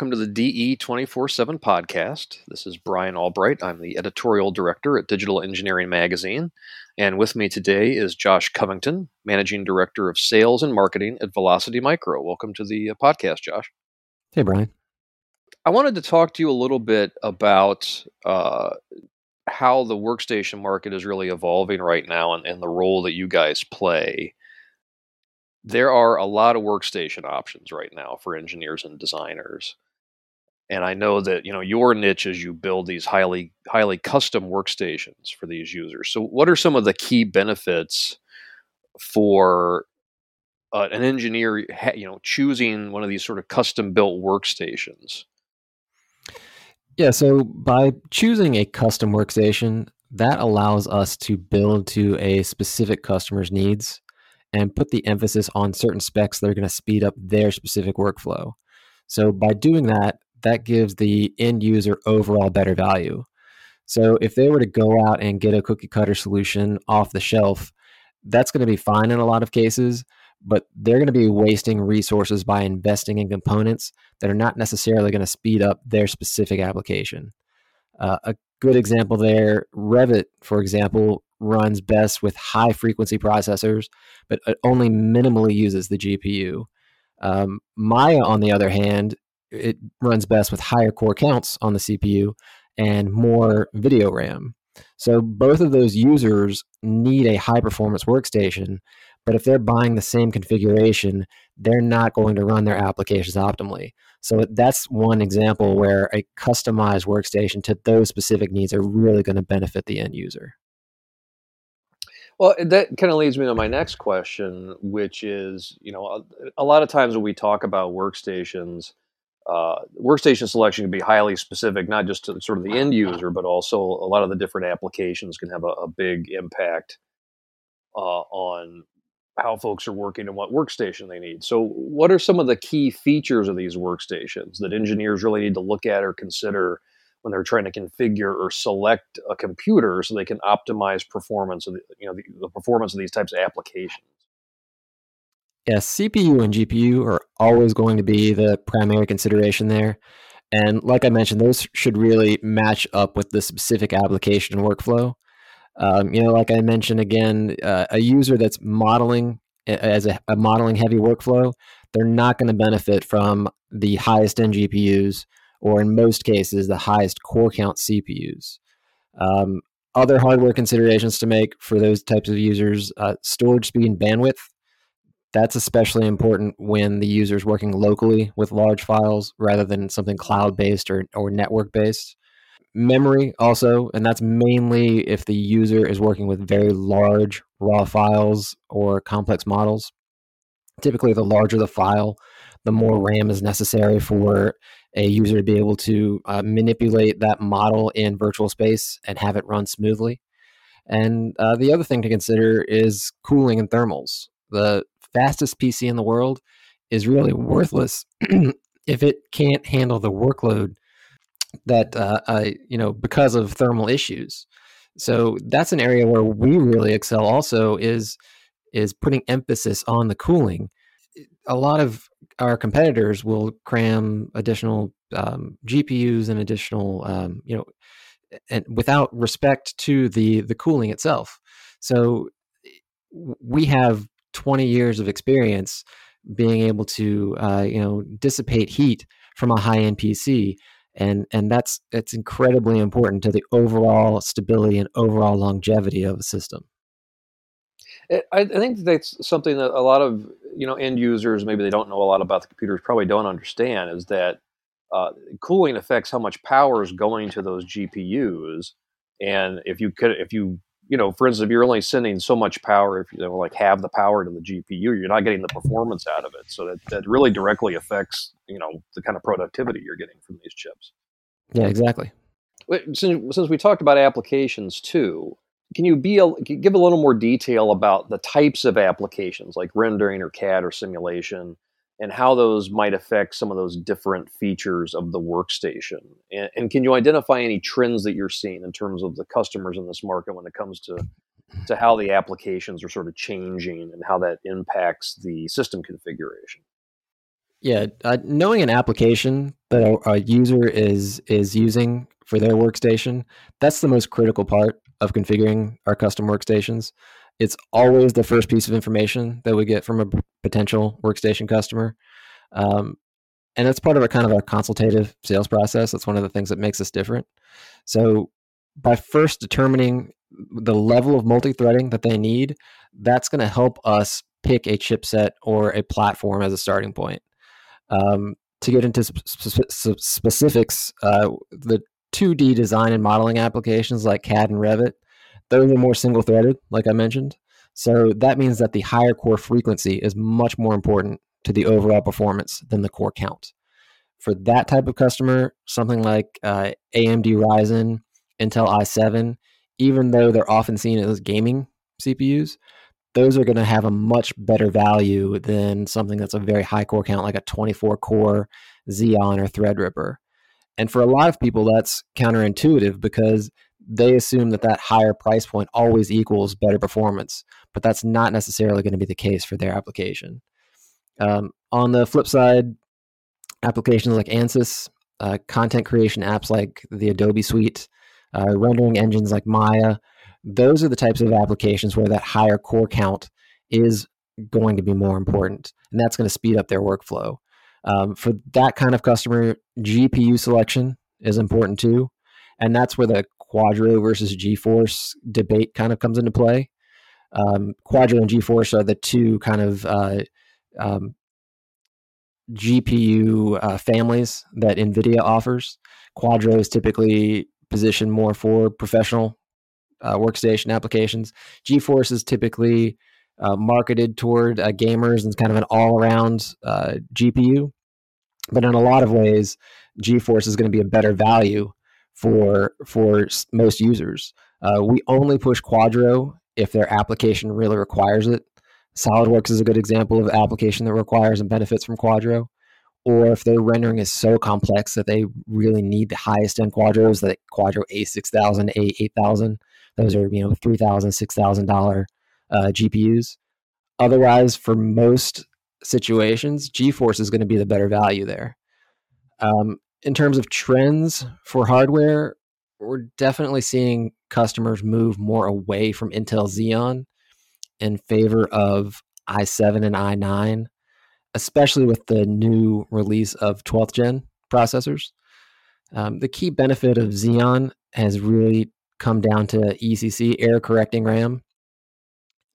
Welcome to the DE 24 7 podcast. This is Brian Albright. I'm the editorial director at Digital Engineering Magazine. And with me today is Josh Covington, managing director of sales and marketing at Velocity Micro. Welcome to the uh, podcast, Josh. Hey, Brian. I wanted to talk to you a little bit about uh, how the workstation market is really evolving right now and, and the role that you guys play there are a lot of workstation options right now for engineers and designers and i know that you know your niche is you build these highly highly custom workstations for these users so what are some of the key benefits for uh, an engineer you know choosing one of these sort of custom built workstations yeah so by choosing a custom workstation that allows us to build to a specific customer's needs and put the emphasis on certain specs that are going to speed up their specific workflow. So by doing that, that gives the end user overall better value. So if they were to go out and get a cookie cutter solution off the shelf, that's going to be fine in a lot of cases, but they're going to be wasting resources by investing in components that are not necessarily going to speed up their specific application. Uh, a good example there, Revit, for example, runs best with high frequency processors, but only minimally uses the GPU. Um, Maya, on the other hand, it runs best with higher core counts on the CPU and more video RAM. So both of those users need a high performance workstation, but if they're buying the same configuration, they're not going to run their applications optimally. So that's one example where a customized workstation to those specific needs are really going to benefit the end user. Well, that kind of leads me to my next question, which is, you know, a, a lot of times when we talk about workstations, uh, workstation selection can be highly specific, not just to sort of the end user, but also a lot of the different applications can have a, a big impact uh, on how folks are working and what workstation they need. So, what are some of the key features of these workstations that engineers really need to look at or consider when they're trying to configure or select a computer so they can optimize performance of the, you know the, the performance of these types of applications Yes, CPU and GPU are always going to be the primary consideration there. And like I mentioned, those should really match up with the specific application and workflow. Um, you know, like I mentioned again, uh, a user that's modeling as a, a modeling heavy workflow, they're not going to benefit from the highest end GPUs or in most cases, the highest core count CPUs. Um, other hardware considerations to make for those types of users uh, storage speed and bandwidth. That's especially important when the user is working locally with large files rather than something cloud based or, or network based. Memory also, and that's mainly if the user is working with very large raw files or complex models. Typically, the larger the file, the more RAM is necessary for a user to be able to uh, manipulate that model in virtual space and have it run smoothly. And uh, the other thing to consider is cooling and thermals. The fastest PC in the world is really worthless if it can't handle the workload that uh, I, you know because of thermal issues. So that's an area where we really excel. Also, is is putting emphasis on the cooling. A lot of our competitors will cram additional um, GPUs and additional, um, you know, and without respect to the the cooling itself. So we have 20 years of experience being able to, uh, you know, dissipate heat from a high end PC, and and that's it's incredibly important to the overall stability and overall longevity of a system. I, think that's something that a lot of you know end users maybe they don't know a lot about the computers probably don't understand is that uh, cooling affects how much power is going to those GPUs, and if you could if you you know for instance if you're only sending so much power if you know, like have the power to the GPU you're not getting the performance out of it so that, that really directly affects you know the kind of productivity you're getting from these chips. Yeah, exactly. Since, since we talked about applications too, can you be a, give a little more detail about the types of applications like rendering or CAD or simulation and how those might affect some of those different features of the workstation? And, and, can you identify any trends that you're seeing in terms of the customers in this market when it comes to to how the applications are sort of changing and how that impacts the system configuration? Yeah, uh, knowing an application that a, a user is is using for their workstation, that's the most critical part of configuring our custom workstations. It's always the first piece of information that we get from a potential workstation customer. Um, and that's part of our kind of our consultative sales process. That's one of the things that makes us different. So by first determining the level of multi-threading that they need, that's going to help us pick a chipset or a platform as a starting point. Um, to get into sp- sp- specifics, uh, the 2D design and modeling applications like CAD and Revit, those are more single threaded, like I mentioned. So that means that the higher core frequency is much more important to the overall performance than the core count. For that type of customer, something like uh, AMD Ryzen, Intel i7, even though they're often seen as gaming CPUs, those are going to have a much better value than something that's a very high core count, like a 24 core Xeon or Threadripper. And for a lot of people, that's counterintuitive because they assume that that higher price point always equals better performance, but that's not necessarily going to be the case for their application. Um, on the flip side, applications like ANSYS, uh, content creation apps like the Adobe Suite, uh, rendering engines like Maya, those are the types of applications where that higher core count is going to be more important, and that's going to speed up their workflow. Um, for that kind of customer, GPU selection is important too, and that's where the Quadro versus GeForce debate kind of comes into play. Um, Quadro and GeForce are the two kind of uh, um, GPU uh, families that NVIDIA offers. Quadro is typically positioned more for professional uh, workstation applications. GeForce is typically uh, marketed toward uh, gamers and kind of an all-around uh, GPU. But in a lot of ways, GeForce is going to be a better value for for most users. Uh, we only push Quadro if their application really requires it. SolidWorks is a good example of application that requires and benefits from Quadro. Or if their rendering is so complex that they really need the highest end Quadros, like Quadro A6000, A8000, those are you know three thousand, six thousand dollar uh, GPUs. Otherwise, for most situations, GeForce is going to be the better value there. Um, in terms of trends for hardware, we're definitely seeing customers move more away from Intel Xeon in favor of i7 and i9, especially with the new release of 12th gen processors. Um, the key benefit of Xeon has really come down to ECC, error correcting RAM.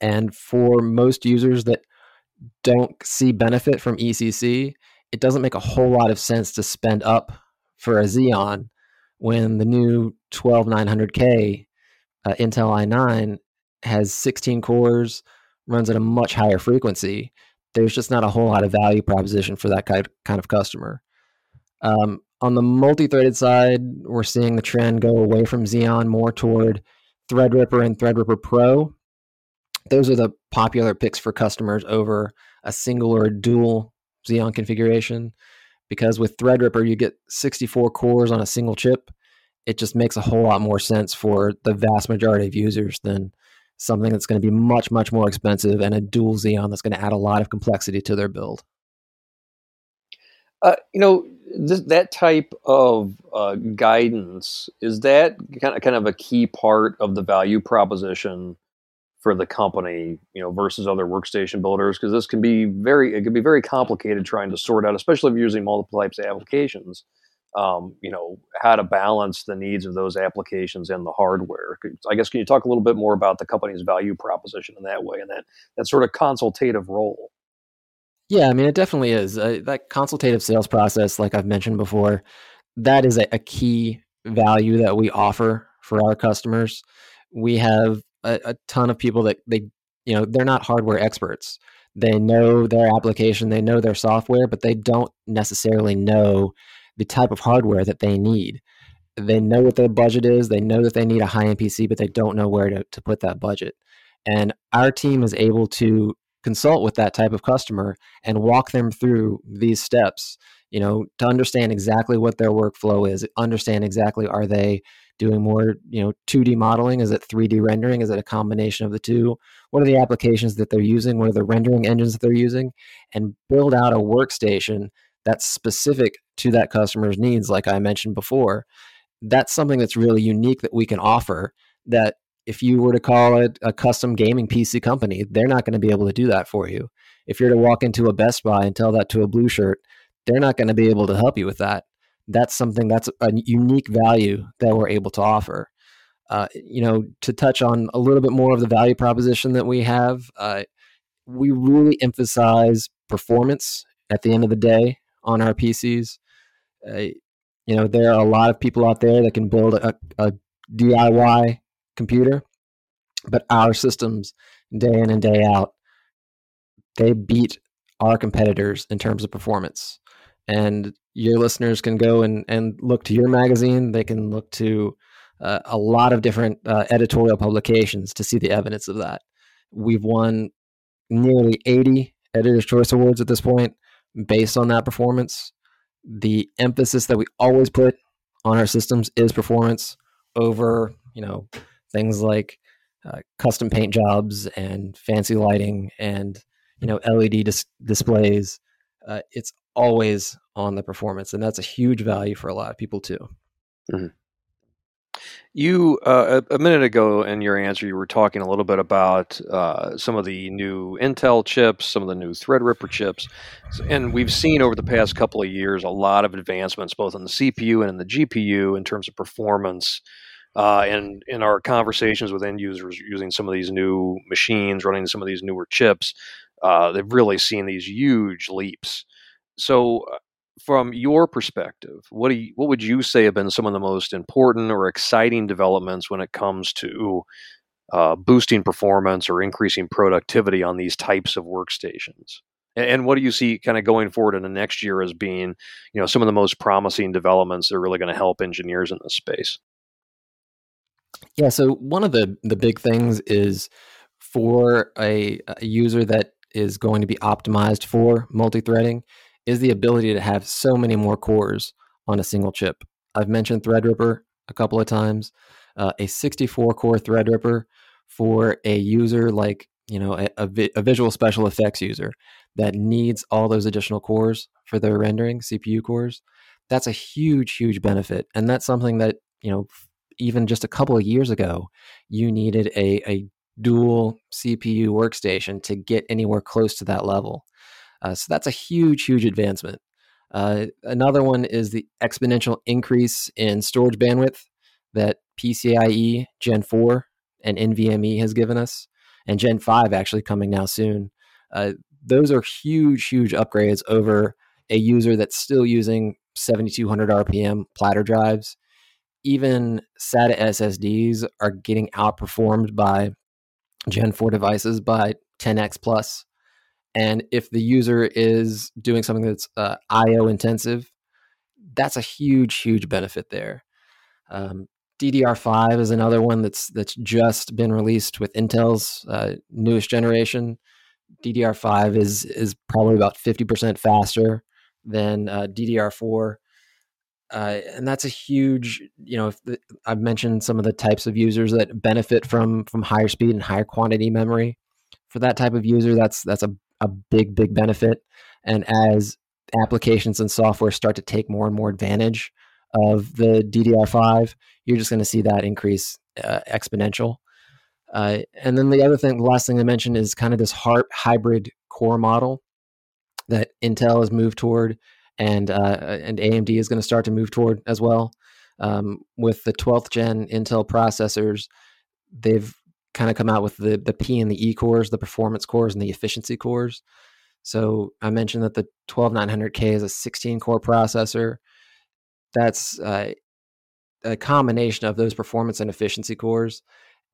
And for most users that don't see benefit from ECC, it doesn't make a whole lot of sense to spend up for a Xeon when the new 12900K uh, Intel i9 has 16 cores, runs at a much higher frequency. There's just not a whole lot of value proposition for that kind of customer. Um, on the multi-threaded side, we're seeing the trend go away from Xeon more toward Threadripper and Threadripper Pro. Those are the popular picks for customers over a single or a dual Xeon configuration because with Threadripper you get 64 cores on a single chip. It just makes a whole lot more sense for the vast majority of users than something that's going to be much much more expensive and a dual Xeon that's going to add a lot of complexity to their build. Uh, you know, this, that type of uh, guidance is that kind of kind of a key part of the value proposition for the company, you know, versus other workstation builders because this can be very it can be very complicated trying to sort out, especially if you're using multiple types of applications. Um, you know how to balance the needs of those applications and the hardware. I guess can you talk a little bit more about the company's value proposition in that way and that that sort of consultative role? Yeah, I mean, it definitely is. Uh, that consultative sales process, like I've mentioned before, that is a, a, key value that we offer for our customers. We have a, a ton of people that they, you know, they're not hardware experts. They know their application, they know their software, but they don't necessarily know the type of hardware that they need. They know what their budget is, they know that they need a high end PC, but they don't know where to, to put that budget. And our team is able to consult with that type of customer and walk them through these steps you know to understand exactly what their workflow is understand exactly are they doing more, you know, 2D modeling? Is it 3D rendering? Is it a combination of the two? What are the applications that they're using? What are the rendering engines that they're using? And build out a workstation that's specific to that customer's needs, like I mentioned before. That's something that's really unique that we can offer that if you were to call it a custom gaming PC company, they're not going to be able to do that for you. If you're to walk into a Best Buy and tell that to a blue shirt, they're not going to be able to help you with that. That's something that's a unique value that we're able to offer. Uh, you know, to touch on a little bit more of the value proposition that we have, uh, we really emphasize performance at the end of the day on our PCs. Uh, you know, there are a lot of people out there that can build a, a DIY computer, but our systems, day in and day out, they beat our competitors in terms of performance. And your listeners can go and, and look to your magazine. They can look to uh, a lot of different uh, editorial publications to see the evidence of that. We've won nearly 80 Editor's Choice Awards at this point based on that performance. The emphasis that we always put on our systems is performance over, you know, things like uh, custom paint jobs and fancy lighting and you know LED dis- displays. Uh, it's always on the performance, and that's a huge value for a lot of people too. Mm-hmm. You uh, a, minute ago in your answer, you were talking a little bit about uh, some of the new Intel chips, some of the new Threadripper chips, and we've seen over the past couple of years a lot of advancements both in the CPU and in the GPU in terms of performance. Uh, and in our conversations with end users using some of these new machines, running some of these newer chips, uh, they've really seen these huge leaps. So, uh, from your perspective, what do you, what would you say have been some of the most important or exciting developments when it comes to uh, boosting performance or increasing productivity on these types of workstations? And, and what do you see kind of going forward in the next year as being, you know, some of the most promising developments that are really going to help engineers in this space? Yeah, so one of the the big things is for a, a user that is going to be optimized for multi-threading is the ability to have so many more cores on a single chip. I've mentioned Threadripper a couple of times. Uh, a 64 core Threadripper for a user like you know a, a, vi- a, visual special effects user that needs all those additional cores for their rendering CPU cores. That's a huge, huge benefit, and that's something that you know even just a couple of years ago you needed a, a dual CPU workstation to get anywhere close to that level. Uh, so that's a huge, huge advancement. Uh, another one is the exponential increase in storage bandwidth that PCIe Gen 4 and NVMe has given us, and Gen 5 actually coming now soon. Uh, those are huge, huge upgrades over a user that's still using 7200 RPM platter drives. Even SATA SSDs are getting outperformed by Gen 4 devices by 10x plus. And if the user is doing something that's uh, IO intensive, that's a huge, huge benefit there. Um, DDR5 is another one that's that's just been released with Intel's uh, newest generation. DDR5 is is probably about 50% faster than uh, DDR4. Uh, and that's a huge, you know, the, I've mentioned some of the types of users that benefit from from higher speed and higher quantity memory. For that type of user, that's that's a a big, big benefit. And as applications and software start to take more and more advantage of the DDR5, you're just going to see that increase uh, exponential. Uh, and then the other thing, the last thing I mentioned is kind of this hard, hybrid core model that Intel has moved toward, and uh, and AMD is going to start to move toward as well. Um, with the 12th gen Intel processors, they've kind of come out with the the P and the E cores, the performance cores and the efficiency cores. So I mentioned that the 12900K is a 16 core processor. That's uh, a combination of those performance and efficiency cores.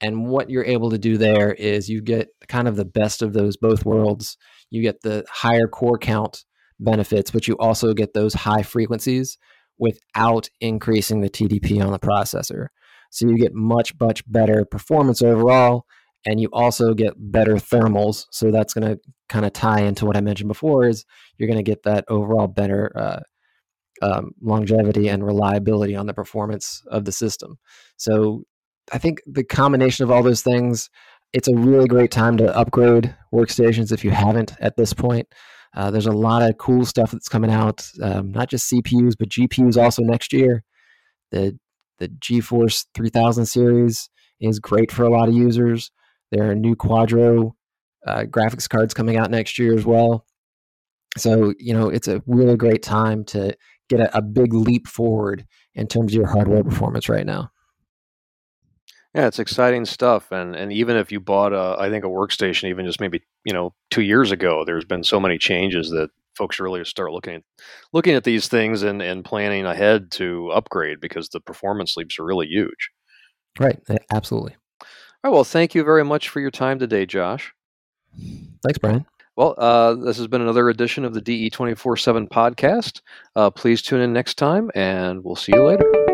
And what you're able to do there is you get kind of the best of those both worlds. You get the higher core count benefits, but you also get those high frequencies without increasing the TDP on the processor. So you get much, much better performance overall, and you also get better thermals. So that's going to kind of tie into what I mentioned before is you're going to get that overall better uh, um, longevity and reliability on the performance of the system. So I think the combination of all those things, it's a really great time to upgrade workstations if you haven't at this point. Uh, there's a lot of cool stuff that's coming out, um, not just CPUs but GPUs also next year. The the GeForce 3000 series is great for a lot of users. There are new Quadro uh, graphics cards coming out next year as well. So you know it's a really great time to get a, a big leap forward in terms of your hardware performance right now. Yeah, it's exciting stuff, and and even if you bought a, I think a workstation, even just maybe you know two years ago, there's been so many changes that folks really start looking at looking at these things and and planning ahead to upgrade because the performance leaps are really huge. Right, absolutely. All right, well, thank you very much for your time today, Josh. Thanks, Brian. Well, uh, this has been another edition of the DE 24 7 podcast. Uh, please tune in next time, and we'll see you later.